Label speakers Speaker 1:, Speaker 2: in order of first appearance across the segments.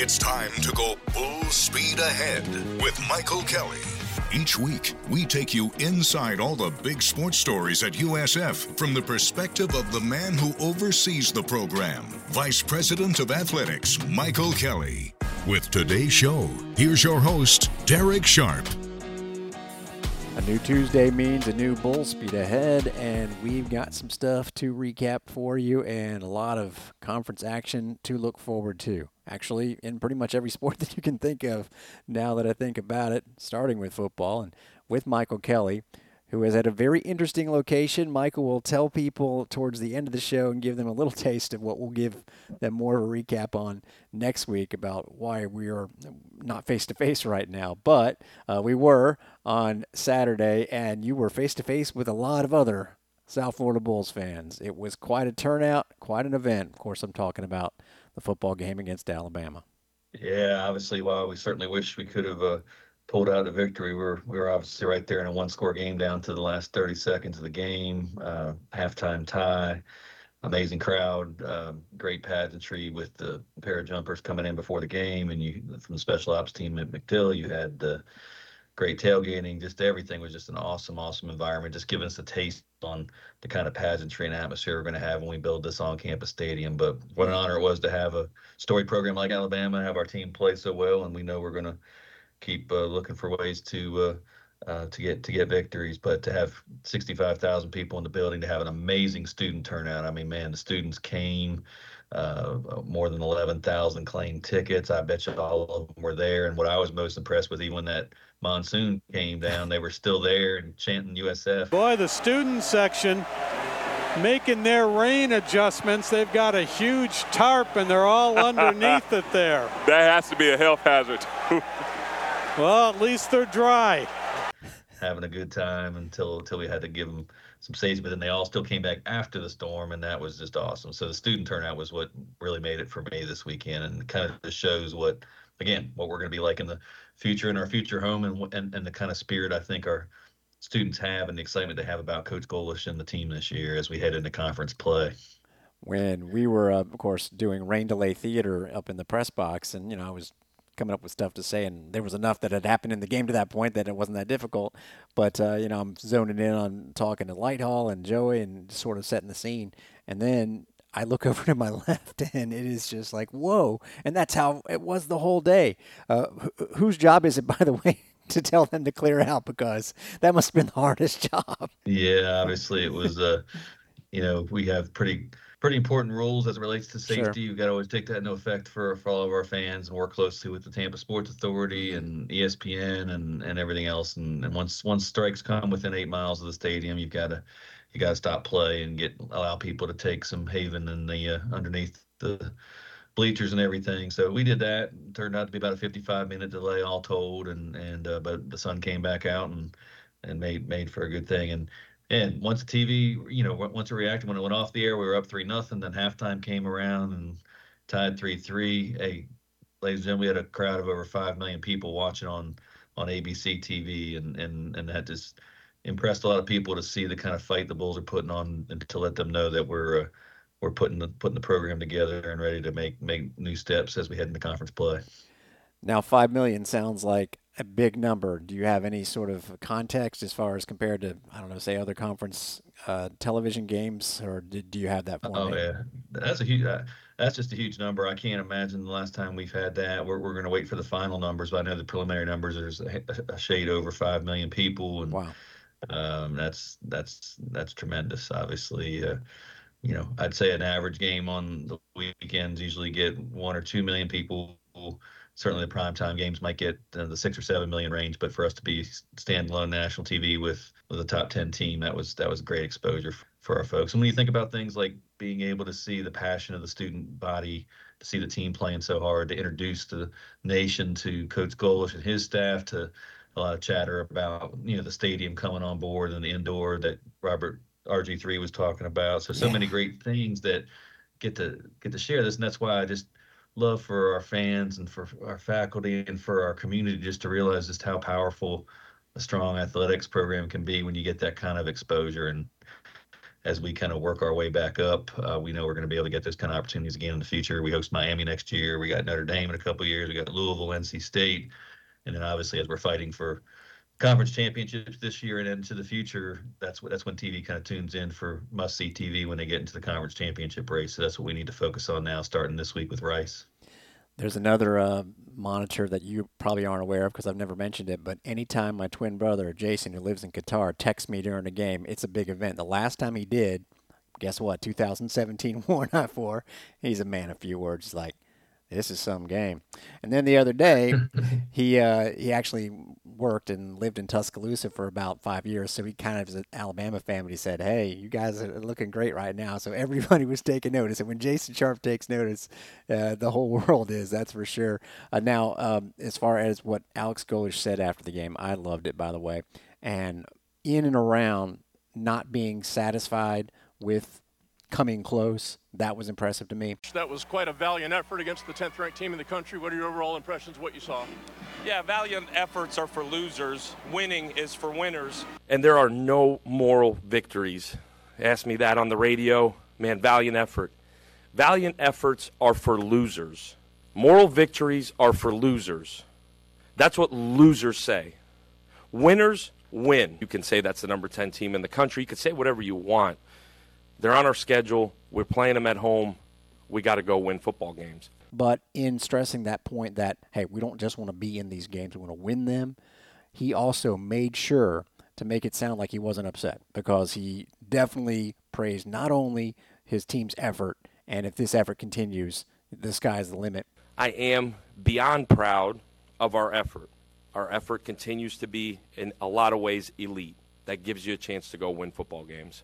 Speaker 1: It's time to go Bull Speed Ahead with Michael Kelly. Each week, we take you inside all the big sports stories at USF from the perspective of the man who oversees the program, Vice President of Athletics, Michael Kelly. With today's show, here's your host, Darek Sharp.
Speaker 2: A new Tuesday means a new bull speed ahead, and we've got some stuff to recap for you and a lot of conference action to look forward to. Actually, in pretty much every sport that you can think of now that I think about it, starting with football and with Michael Kelly who is at a very interesting location. Michael will tell people towards the end of the show and give them a little taste of what we'll give them more of a recap on next week about why we are not face to face right now. But uh, we were on Saturday, and you were face to face with a lot of other South Florida Bulls fans. It was quite a turnout, quite an event. Of course, I'm talking about the football game against Alabama.
Speaker 3: Yeah, obviously, while we certainly wish we could have. Uh pulled out a victory. We were we were obviously right there in a one score game down to the last 30 seconds of the game. Uh, halftime tie. Amazing crowd, uh, great pageantry with the pair of jumpers coming in before the game, and you from the special ops team at MacDill, you had the great tailgating. Just everything was just an awesome, awesome environment. Just giving us a taste on the kind of pageantry and atmosphere we're going to have when we build this on-campus stadium. But what an honor it was to have a story program like Alabama, have our team play so well, and we know we're going to keep uh, looking for ways to uh, uh, to get to get victories. But to have 65,000 people in the building, to have an amazing student turnout. I mean, man, the students came. Uh, more than 11,000 claimed tickets. I bet you all of them were there. And what I was most impressed with, even when that monsoon came down, they were still there and chanting USF.
Speaker 4: Boy, the student section making their rain adjustments. They've got a huge tarp and they're all underneath it there.
Speaker 5: That has to be a health hazard.
Speaker 4: Well, at least they're dry.
Speaker 3: Having a good time until until we had to give them some safety, but then they all still came back after the storm, and that was just awesome. So the student turnout was what really made it for me this weekend, and kind of shows what, again, what we're going to be like in the future in our future home, and and and the kind of spirit I think our students have and the excitement they have about Coach Golesh and the team this year as we head into conference play
Speaker 2: when we were, uh, of course, doing rain delay theater up in the press box, and you know, I was coming up with stuff to say, and there was enough that had happened in the game to that point that it wasn't that difficult. But uh, you know, I'm zoning in on talking to Lighthall and Joey and sort of setting the scene, and then I look over to my left, and it is just like whoa, and that's how it was the whole day. Uh, wh- whose job is it, by the way? to tell them to clear out because that must have been the hardest job.
Speaker 3: Yeah, obviously it was. Uh, you know, we have pretty pretty important rules as it relates to safety. Sure. You've got to always take that into effect for, for all of our fans and work closely with the Tampa Sports Authority and ESPN and, and everything else. And, and once once strikes come within eight miles of the stadium, you've got to you got to stop play and get allow people to take some haven in the uh, underneath the bleachers and everything. So we did that. It turned out to be about a 55 minute delay all told, and and uh, but the sun came back out and and made made for a good thing. And and once TV, you know, once it reacted, when it went off the air, we were up three nothing. Then halftime came around and tied three three. Hey, ladies and gentlemen, we had a crowd of over five million people watching on on ABC TV, and and and that just impressed a lot of people to see the kind of fight the Bulls are putting on, and to let them know that we're uh, we're putting the putting the program together and ready to make make new steps as we head into conference play.
Speaker 2: Now, five million sounds like a big number. Do you have any sort of context as far as compared to I don't know, say other conference uh, television games, or do, do you have that? For
Speaker 3: oh me? yeah, that's a huge. Uh, that's just a huge number. I can't imagine the last time we've had that. We're we're going to wait for the final numbers, but I know the preliminary numbers. There's a, a shade over five million people, and
Speaker 2: wow,
Speaker 3: um, that's that's that's tremendous. Obviously. Uh, you know, I'd say an average game on the weekends usually get one or two million people certainly the primetime games might get uh, the six or seven million range, but for us to be standalone national TV with with a top ten team, that was that was great exposure for our folks. And when you think about things like being able to see the passion of the student body, to see the team playing so hard, to introduce the nation to Coach Golesh and his staff, to a lot of chatter about you know the stadium coming on board and the indoor that Robert RG3 was talking about. So so yeah. many great things that get to get to share this, and that's why I just love for our fans and for our faculty and for our community just to realize just how powerful a strong athletics program can be when you get that kind of exposure and as we kind of work our way back up. Uh, we know we're going to be able to get those kind of opportunities again in the future. We host Miami next year. We got Notre Dame in a couple years. We got Louisville, NC State, and then obviously as we're fighting for conference championships this year and into the future, that's what that's when TV kind of tunes in for must see TV when they get into the conference championship race. So that's what we need to focus on now, starting this week with Rice.
Speaker 2: There's another uh, monitor that you probably aren't aware of because I've never mentioned it. But anytime my twin brother Jason, who lives in Qatar, texts me during a game, it's a big event. The last time he did, guess what? 2017 War Not For. He's a man of few words. Like, this is some game. And then the other day, he uh, he actually worked and lived in Tuscaloosa for about five years. So he kind of is an Alabama fan. But he said, "Hey, you guys are looking great right now." So everybody was taking notice. And when Jason Sharp takes notice, uh, the whole world is. That's for sure. Uh, now, um, as far as what Alex Golesh said after the game, I loved it. By the way, and in and around not being satisfied with coming close. That was impressive to me.
Speaker 6: That was quite a valiant effort against the 10th ranked team in the country. What are your overall impressions of what you saw?
Speaker 7: Yeah, valiant efforts are for losers. Winning is for winners.
Speaker 8: And there are no moral victories. Ask me that on the radio. Man, valiant effort. Valiant efforts are for losers. Moral victories are for losers. That's what losers say. Winners win. You can say that's the number 10 team in the country. You can say whatever you want. They're on our schedule. We're playing them at home. We got to go win football games.
Speaker 2: But in stressing that point that, hey, we don't just want to be in these games, we want to win them, he also made sure to make it sound like he wasn't upset because he definitely praised not only his team's effort, and if this effort continues, the sky's the limit.
Speaker 8: I am beyond proud of our effort. Our effort continues to be, in a lot of ways, elite. That gives you a chance to go win football games.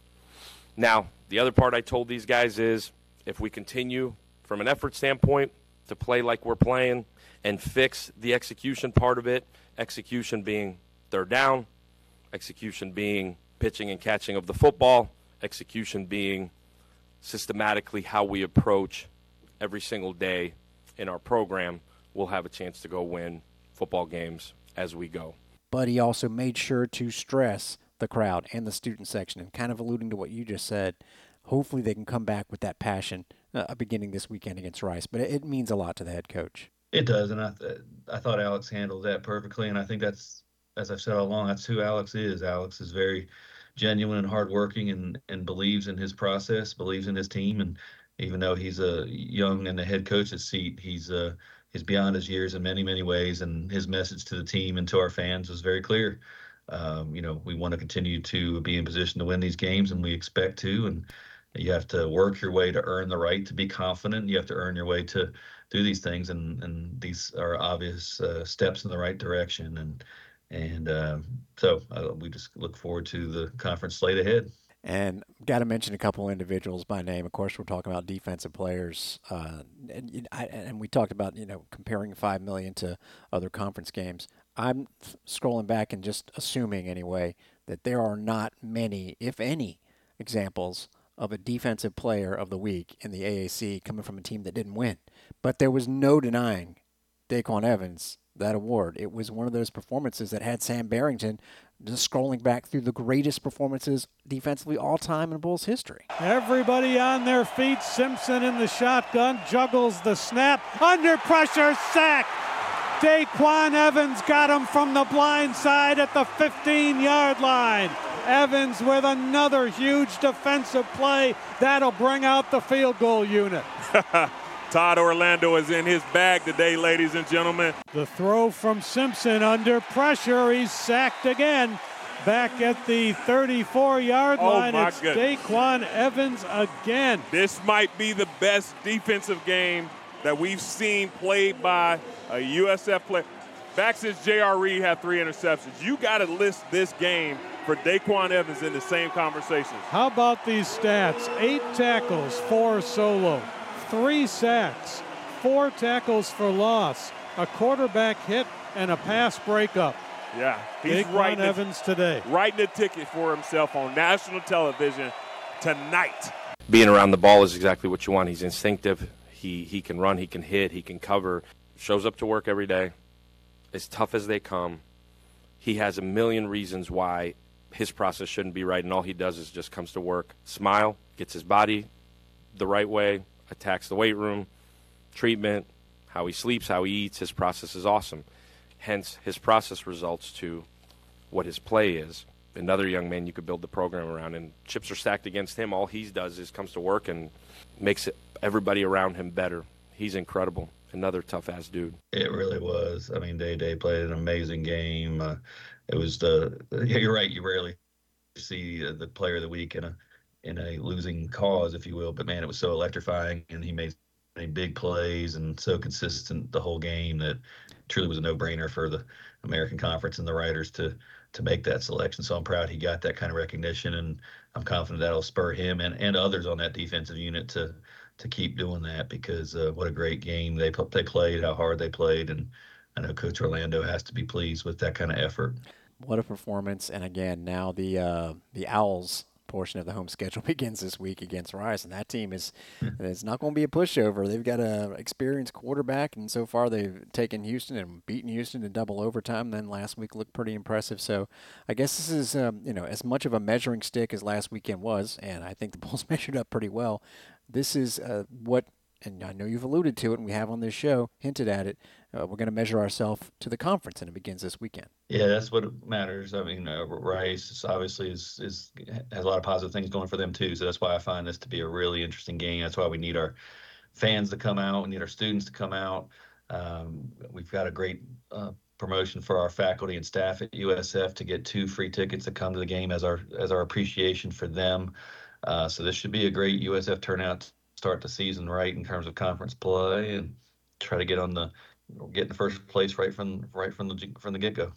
Speaker 8: Now, the other part I told these guys is if we continue from an effort standpoint to play like we're playing and fix the execution part of it, execution being third down, execution being pitching and catching of the football, execution being systematically how we approach every single day in our program, we'll have a chance to go win football games as we go.
Speaker 2: But he also made sure to stress the crowd and the student section, and kind of alluding to what you just said. Hopefully, they can come back with that passion uh, beginning this weekend against Rice. But it, it, means a lot to the head coach.
Speaker 3: It does, and I th- I thought Alex handled that perfectly, and I think that's as I've said all along, that's who Alex is. Alex is very genuine and hardworking, and and believes in his process, believes in his team, and even though he's a young in the head coach's seat, he's uh he's beyond his years in many many ways, and his message to the team and to our fans was very clear. Um, you know, we want to continue to be in position to win these games, and we expect to. And you have to work your way to earn the right to be confident. You have to earn your way to do these things, and and these are obvious uh, steps in the right direction. And and uh, so uh, we just look forward to the conference slate ahead.
Speaker 2: And got to mention a couple individuals by name. Of course, we're talking about defensive players, uh, and, and we talked about you know comparing five million to other conference games. I'm scrolling back and just assuming anyway that there are not many, if any, examples of a defensive player of the week in the AAC coming from a team that didn't win. But there was no denying DaQuan Evans that award. It was one of those performances that had Sam Barrington just scrolling back through the greatest performances defensively all time in Bulls history.
Speaker 4: Everybody on their feet. Simpson in the shotgun, juggles the snap, under pressure, sack. DaQuan Evans got him from the blind side at the 15 yard line. Evans with another huge defensive play. That'll bring out the field goal unit.
Speaker 5: Todd Orlando is in his bag today, ladies and gentlemen.
Speaker 4: The throw from Simpson under pressure. He's sacked again. Back at the 34 yard
Speaker 5: oh
Speaker 4: line, it's
Speaker 5: goodness.
Speaker 4: DaQuan Evans again.
Speaker 5: This might be the best defensive game that we've seen played by a USF player. Back since J.R. Reed had three interceptions, you got to list this game for DaQuan Evans in the same conversation.
Speaker 4: How about these stats? Eight tackles, four solo, three sacks, four tackles for loss, a quarterback hit, and a pass breakup.
Speaker 5: Yeah, he's
Speaker 4: DaQuan
Speaker 5: writing
Speaker 4: Evans today.
Speaker 5: Writing a ticket for himself on national television tonight.
Speaker 8: Being around the ball is exactly what you want. He's instinctive. He he can run, he can hit, he can cover. Shows up to work every day. As tough as they come. He has a million reasons why his process shouldn't be right, and all he does is just comes to work, smile, gets his body the right way, attacks the weight room, treatment, how he sleeps, how he eats. His process is awesome. Hence, his process results to what his play is. Another young man you could build the program around, and chips are stacked against him. All he does is comes to work and makes everybody around him better. He's incredible. Another tough ass dude.
Speaker 3: It really was. I mean, Day Day played an amazing game. Uh, it was the yeah, you're right. You rarely see uh, the player of the week in a in a losing cause, if you will. But man, it was so electrifying, and he made many big plays and so consistent the whole game that truly was a no-brainer for the American Conference and the writers to to make that selection. So I'm proud he got that kind of recognition, and I'm confident that'll spur him and, and others on that defensive unit to to keep doing that because uh, what a great game they they played, how hard they played, and I know Coach Orlando has to be pleased with that kind of effort.
Speaker 2: What a performance! And again, now the uh, the Owls portion of the home schedule begins this week against Rice, and that team is it's not going to be a pushover. They've got a experienced quarterback, and so far they've taken Houston and beaten Houston in double overtime. Then last week looked pretty impressive. So I guess this is um, you know as much of a measuring stick as last weekend was, and I think the Bulls measured up pretty well. This is uh, what and I know you've alluded to it, and we have on this show hinted at it. Uh, we're going to measure ourselves to the conference, and it begins this weekend.
Speaker 3: Yeah, that's what matters. I mean, uh, Rice obviously is is has a lot of positive things going for them too. So that's why I find this to be a really interesting game. That's why we need our fans to come out. We need our students to come out. Um, we've got a great uh, promotion for our faculty and staff at USF to get two free tickets to come to the game as our as our appreciation for them. Uh, so this should be a great USF turnout start the season right in terms of conference play and try to get on the get in the first place right from right from the from the get go.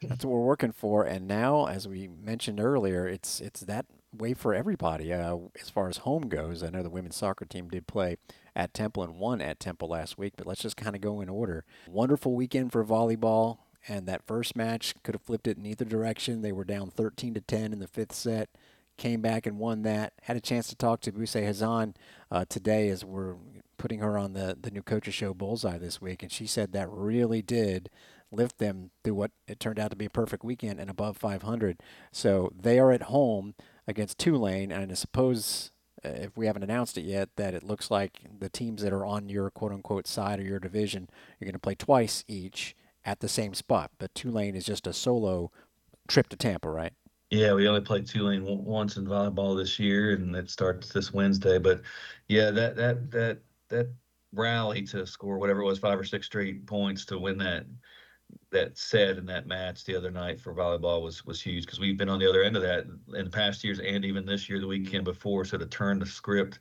Speaker 2: That's what we're working for, and now, as we mentioned earlier, it's it's that way for everybody. Uh, as far as home goes, I know the women's soccer team did play at Temple and won at Temple last week, but let's just kind of go in order. Wonderful weekend for volleyball, and that first match could have flipped it in either direction. They were down 13 to 10 in the fifth set came back and won that. Had a chance to talk to Buse Hazan uh, today as we're putting her on the, the new coaches show Bullseye this week, and she said that really did lift them through what it turned out to be a perfect weekend and above 500. So they are at home against Tulane, and I suppose uh, if we haven't announced it yet, that it looks like the teams that are on your quote unquote side of your division, you're going to play twice each at the same spot. But Tulane is just a solo trip to Tampa, right?
Speaker 3: Yeah, we only played Tulane once in volleyball this year, and it starts this Wednesday. But yeah, that that that that rally to score whatever it was, five or six straight points to win that that set in that match the other night for volleyball was was huge because we've been on the other end of that in past years and even this year, the weekend before. So to turn the script,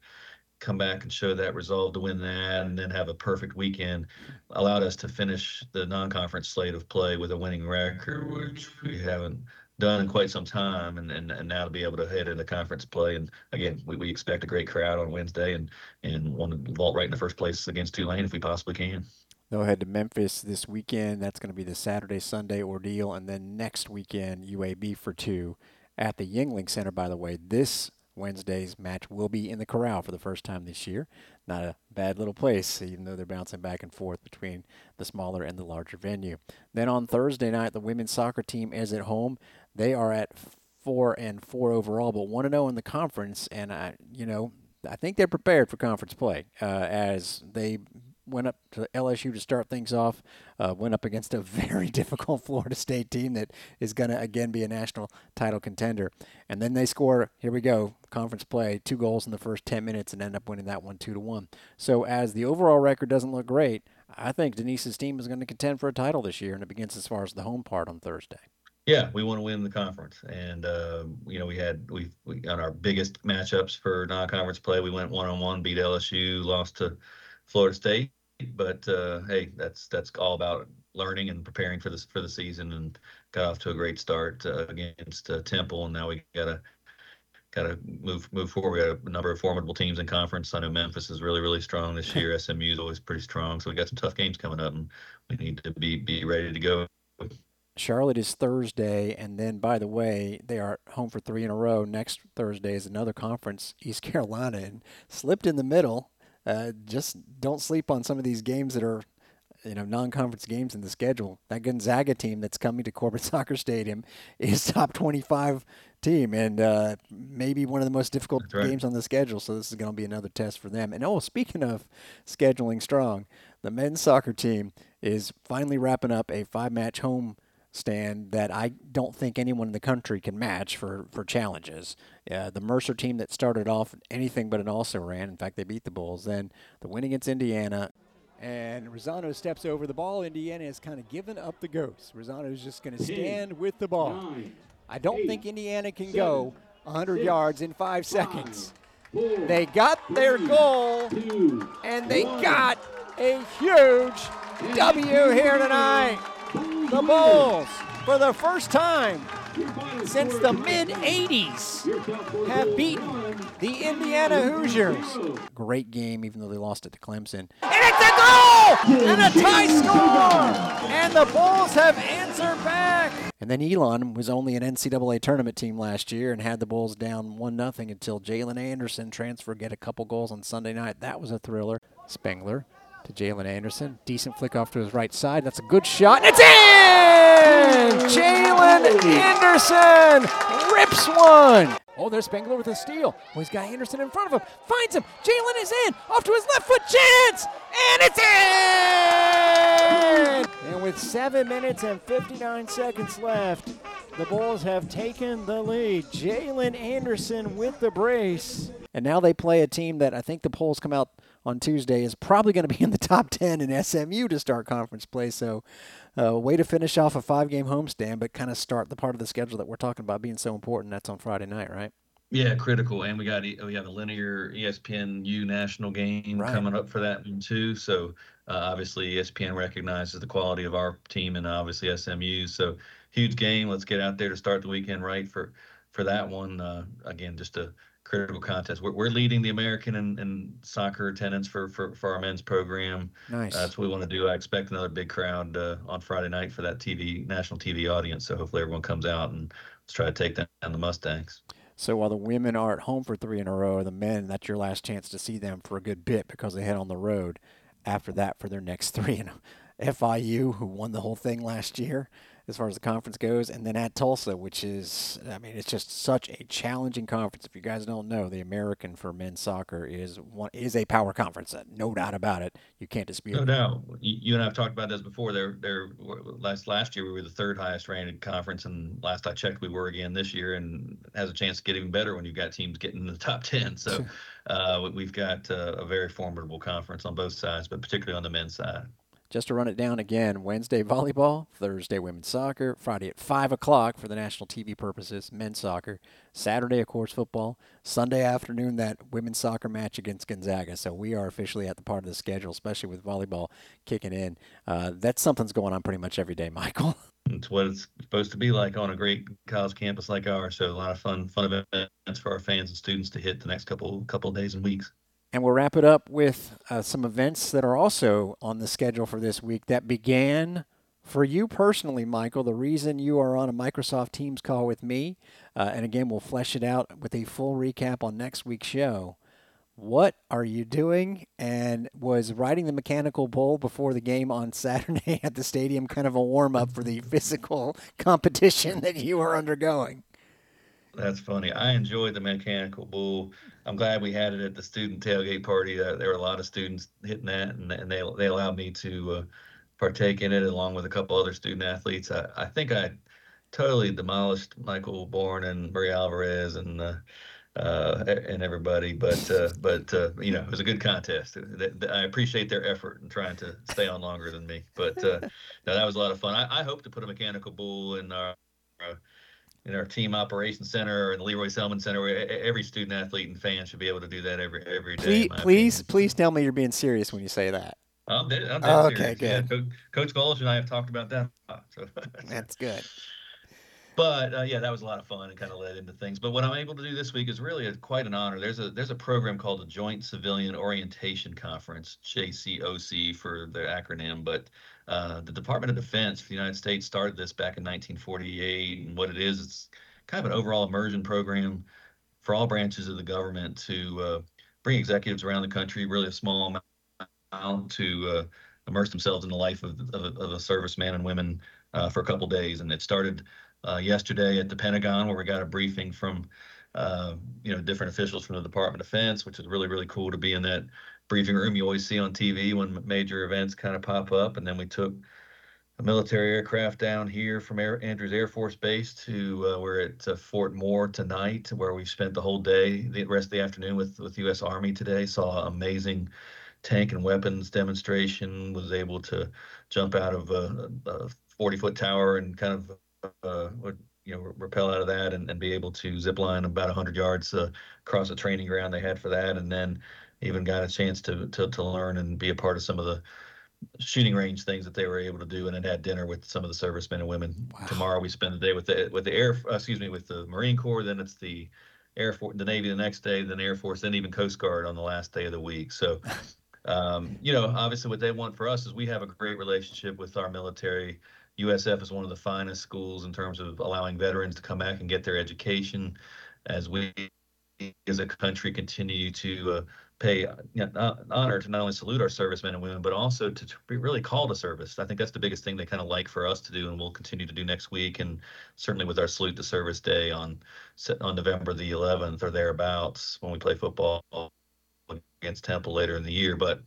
Speaker 3: come back and show that resolve to win that, and then have a perfect weekend allowed us to finish the non-conference slate of play with a winning record, which we haven't done in quite some time, and, and, and now to be able to head into conference play. And again, we, we expect a great crowd on Wednesday and, and want to vault right in the first place against Tulane if we possibly can.
Speaker 2: They'll head to Memphis this weekend. That's going to be the Saturday Sunday ordeal. And then next weekend, UAB for two at the Yuengling Center, by the way. This Wednesday's match will be in the Corral for the first time this year. Not a bad little place, even though they're bouncing back and forth between the smaller and the larger venue. Then on Thursday night, the women's soccer team is at home. They are at four and four overall, but one to zero in the conference, and I, you know, I think they're prepared for conference play uh, as they went up to LSU to start things off. Uh, went up against a very difficult Florida State team that is going to again be a national title contender. And then they score. Here we go, conference play, two goals in the first 10 minutes, and end up winning that one two to one. So as the overall record doesn't look great, I think Denise's team is going to contend for a title this year, and it begins as far as the home part on Thursday.
Speaker 3: Yeah, we want to win the conference, and uh, you know we had we, we on our biggest matchups for non-conference play. We went one-on-one, beat LSU, lost to Florida State, but uh, hey, that's that's all about learning and preparing for this for the season, and got off to a great start uh, against uh, Temple, and now we gotta gotta move move forward. We got a number of formidable teams in conference. I know Memphis is really really strong this year. SMU is always pretty strong, so we got some tough games coming up, and we need to be be ready to go.
Speaker 2: Charlotte is Thursday, and then by the way, they are home for three in a row. Next Thursday is another conference, East Carolina, and slipped in the middle. Uh, just don't sleep on some of these games that are you know non-conference games in the schedule. That Gonzaga team that's coming to Corbett Soccer Stadium is top 25 team and uh, maybe one of the most difficult right. games on the schedule. So this is going to be another test for them. And oh, speaking of scheduling strong, the men's soccer team is finally wrapping up a five-match home stand that I don't think anyone in the country can match for, for challenges. Uh, the Mercer team that started off anything but an also ran. In fact, they beat the Bulls. Then the win against Indiana. And Rosano steps over the ball. Indiana has kind of given up the ghost. Rosano is just going to stand with the ball. Nine, I don't eight, think Indiana can seven, go 100 six, yards in five, five seconds. Four, they got three, their goal, two, and they one. got a huge W here tonight. The Bulls, for the first time since the mid 80s, have beaten the Indiana Hoosiers. Great game, even though they lost it to Clemson. And it's a goal! And a tie score! And the Bulls have answered back. And then Elon was only an NCAA tournament team last year and had the Bulls down 1 0 until Jalen Anderson transferred, get a couple goals on Sunday night. That was a thriller. Spengler to Jalen Anderson. Decent flick off to his right side. That's a good shot. And it's in! Jalen Anderson rips one. Oh, there's Spengler with a steal. Oh, he's got Anderson in front of him. Finds him. Jalen is in. Off to his left foot. Chance! And it's in! And with 7 minutes and 59 seconds left, the Bulls have taken the lead. Jalen Anderson with the brace. And now they play a team that I think the polls come out on Tuesday is probably going to be in the top 10 in SMU to start conference play. So, uh, way to finish off a five game homestand, but kind of start the part of the schedule that we're talking about being so important. That's on Friday night, right?
Speaker 3: Yeah, critical, and we got we have a linear ESPN U national game right. coming up for that one too. So uh, obviously ESPN recognizes the quality of our team and obviously SMU. So huge game. Let's get out there to start the weekend right for for that one. Uh, again, just a critical contest. We're, we're leading the American and, and soccer attendance for, for, for our men's program.
Speaker 2: Nice.
Speaker 3: Uh, that's what we want to do. I expect another big crowd uh, on Friday night for that TV national TV audience. So hopefully everyone comes out and let's try to take down the Mustangs.
Speaker 2: So while the women are at home for three in a row, the men that's your last chance to see them for a good bit because they head on the road after that for their next three. And FIU, who won the whole thing last year, as far as the conference goes, and then at Tulsa, which is, I mean, it's just such a challenging conference. If you guys don't know, the American for men's soccer is one is a power conference, uh, no doubt about it. You can't dispute. It.
Speaker 3: No
Speaker 2: it.
Speaker 3: doubt. You and I have talked about this before. They're, they're last last year we were the third highest rated conference, and last I checked, we were again this year, and has a chance to get even better when you've got teams getting in the top ten. So uh, we've got uh, a very formidable conference on both sides, but particularly on the men's side.
Speaker 2: Just to run it down again Wednesday volleyball, Thursday women's soccer, Friday at 5 o'clock for the national TV purposes, men's soccer, Saturday, of course, football, Sunday afternoon, that women's soccer match against Gonzaga. So we are officially at the part of the schedule, especially with volleyball kicking in. Uh, that's something's going on pretty much every day, Michael.
Speaker 3: It's what it's supposed to be like on a great college campus like ours. So a lot of fun, fun events for our fans and students to hit the next couple couple days and weeks.
Speaker 2: And we'll wrap it up with uh, some events that are also on the schedule for this week that began for you personally, Michael. The reason you are on a Microsoft Teams call with me, uh, and again, we'll flesh it out with a full recap on next week's show. What are you doing? And was riding the mechanical bull before the game on Saturday at the stadium kind of a warm up for the physical competition that you are undergoing?
Speaker 3: That's funny. I enjoyed the mechanical bull. I'm glad we had it at the student tailgate party. Uh, there were a lot of students hitting that, and, and they they allowed me to uh, partake in it along with a couple other student athletes. I, I think I totally demolished Michael Bourne and Marie Alvarez and uh, uh, and everybody. But uh, but uh, you know, it was a good contest. I appreciate their effort in trying to stay on longer than me. But no, that was a lot of fun. I, I hope to put a mechanical bull in our in our team operations center or in the Lee Roy Selmon Center, where every student athlete and fan should be able to do that every every
Speaker 2: day. Please, please, please tell me you're being serious when you say that.
Speaker 3: I'm dead, I'm dead oh,
Speaker 2: okay, good.
Speaker 3: Yeah, Coach Golesh and I have talked about that. So.
Speaker 2: That's good.
Speaker 3: But uh, yeah, that was a lot of fun and kind of led into things. But what I'm able to do this week is really a, quite an honor. There's a there's a program called the Joint Civilian Orientation Conference, JCOC for the acronym. But uh, the Department of Defense for the United States started this back in 1948, and what it is, it's kind of an overall immersion program for all branches of the government to uh, bring executives around the country, really a small amount, to uh, immerse themselves in the life of, of, of a serviceman and women uh, for a couple days. And it started uh, yesterday at the Pentagon, where we got a briefing from you know different officials from the Department of Defense, which is really really cool to be in that briefing room you always see on TV when major events kind of pop up. And then we took a military aircraft down here from Air, Andrews Air Force Base to uh, we're at uh, Fort Moore tonight, where we spent the whole day, the rest of the afternoon with with U.S. Army today. Saw amazing tank and weapons demonstration. Was able to jump out of a, a 40 foot tower and kind of uh, you know rappel out of that and, and be able to zip line about 100 yards uh, across the training ground they had for that, and then even got a chance to, to to learn and be a part of some of the shooting range things that they were able to do, and then had dinner with some of the servicemen and women. Wow. Tomorrow we spend the day with the with the air, uh, excuse me, with the Marine Corps. Then it's the Air Force, the Navy the next day, then Air Force, then even Coast Guard on the last day of the week. So, um, you know, obviously what they want for us is we have a great relationship with our military. USF is one of the finest schools in terms of allowing veterans to come back and get their education as we as a country continue to uh, pay you know, honor to not only salute our servicemen and women, but also to, to be really called to service. I think that's the biggest thing they kind of like for us to do, and we'll continue to do next week, and certainly with our salute to service day on on November the 11th or thereabouts when we play football against Temple later in the year. But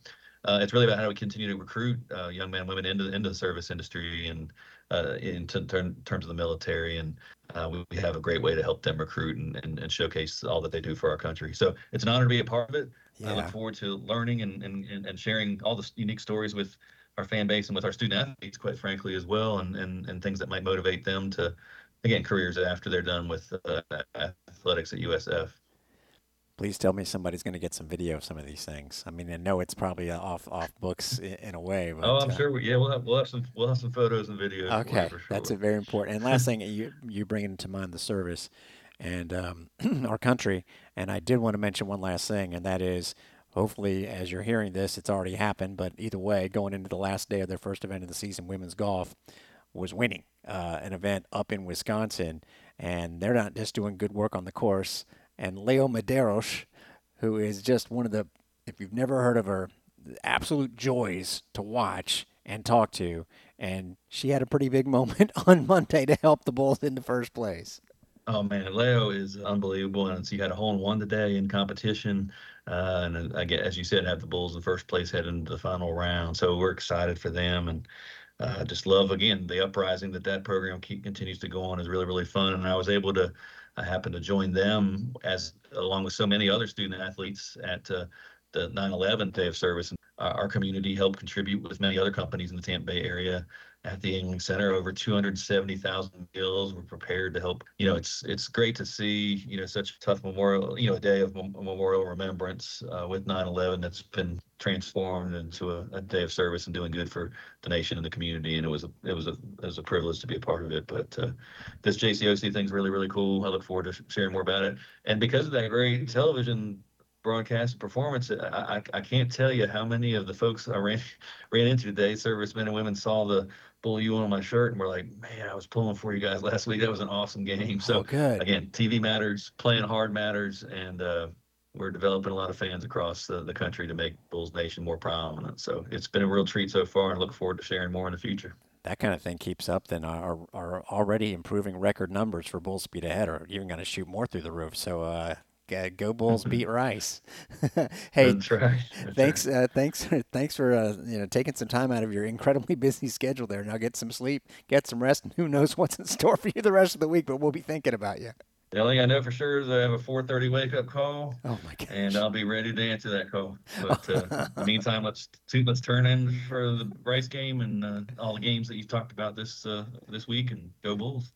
Speaker 3: uh, it's really about how we continue to recruit uh, young men and women into into the service industry and uh, in t- terms of the military. And uh, we, we, have a great way to help them recruit and, and, and, showcase all that they do for our country. So it's an honor to be a part of it. Yeah. I look forward to learning and, and, and sharing all the unique stories with our fan base and with our student athletes, quite frankly, as well, and, and, and things that might motivate them to, again, careers after they're done with uh, athletics at USF.
Speaker 2: Please tell me somebody's going to get some video of some of these things. I mean, I know it's probably off off books in, in a way. But,
Speaker 3: oh, I'm uh, sure. We, yeah, we'll have we'll have some we'll have some photos and videos.
Speaker 2: Okay,
Speaker 3: sure.
Speaker 2: that's very important. And last thing, you you bring to mind the service and um, our country. And I did want to mention one last thing, and that is hopefully as you're hearing this, it's already happened. But either way, going into the last day of their first event of the season, women's golf was winning uh, an event up in Wisconsin, and they're not just doing good work on the course and Leo Medeiros, who is just one of the, if you've never heard of her, absolute joys to watch and talk to. And she had a pretty big moment on Monday to help the Bulls in the first place.
Speaker 3: Oh man, Leo is unbelievable, and so you had a hole in one today in competition, uh, and again, as you said, have the Bulls in first place heading into the final round. So we're excited for them, and uh, just love again the uprising that that program keep, continues to go on is really really fun. And I was able to I to join them as along with so many other student athletes at uh, the 9/11 Day of Service. And our community helped contribute with many other companies in the Tampa Bay area at the Yuengling Center. Over 270,000 meals were prepared to help. You know, it's it's great to see you know such a tough memorial, you know, a day of memorial remembrance uh, with 9/11 that's been transformed into a, a, day of service and doing good for the nation and the community. And it was a it was a it was a privilege to be a part of it. But uh, this JCOC thing's really really cool. I look forward to sharing more about it. And because of that great television broadcast performance. I, I, I can't tell you how many of the folks I ran ran into today, servicemen and women, saw the bull you on my shirt and we're like, man, I was pulling for you guys last week. That was an awesome game. So
Speaker 2: oh, good.
Speaker 3: again, TV matters, playing hard matters, and uh, we're developing a lot of fans across the, the country to make Bulls Nation more prominent. So it's been a real treat so far, and look forward to sharing more in the future.
Speaker 2: That kind of thing keeps up, then our, our already improving record numbers for Bull Speed Ahead are even going to shoot more through the roof. So uh, uh, go Bulls beat Rice. hey,
Speaker 3: That's right.
Speaker 2: That's thanks, right. Uh, thanks, thanks for uh, you know taking some time out of your incredibly busy schedule there. Now get some sleep, get some rest, and who knows what's in store for you the rest of the week. But we'll be thinking about you.
Speaker 3: The only thing I know for sure is I have a 4:30 wake up call.
Speaker 2: Oh my god!
Speaker 3: And I'll be ready to answer that call. But uh, in the meantime, let's let's turn in for the Rice game and uh, all the games that you talked about this uh, this week, and go Bulls.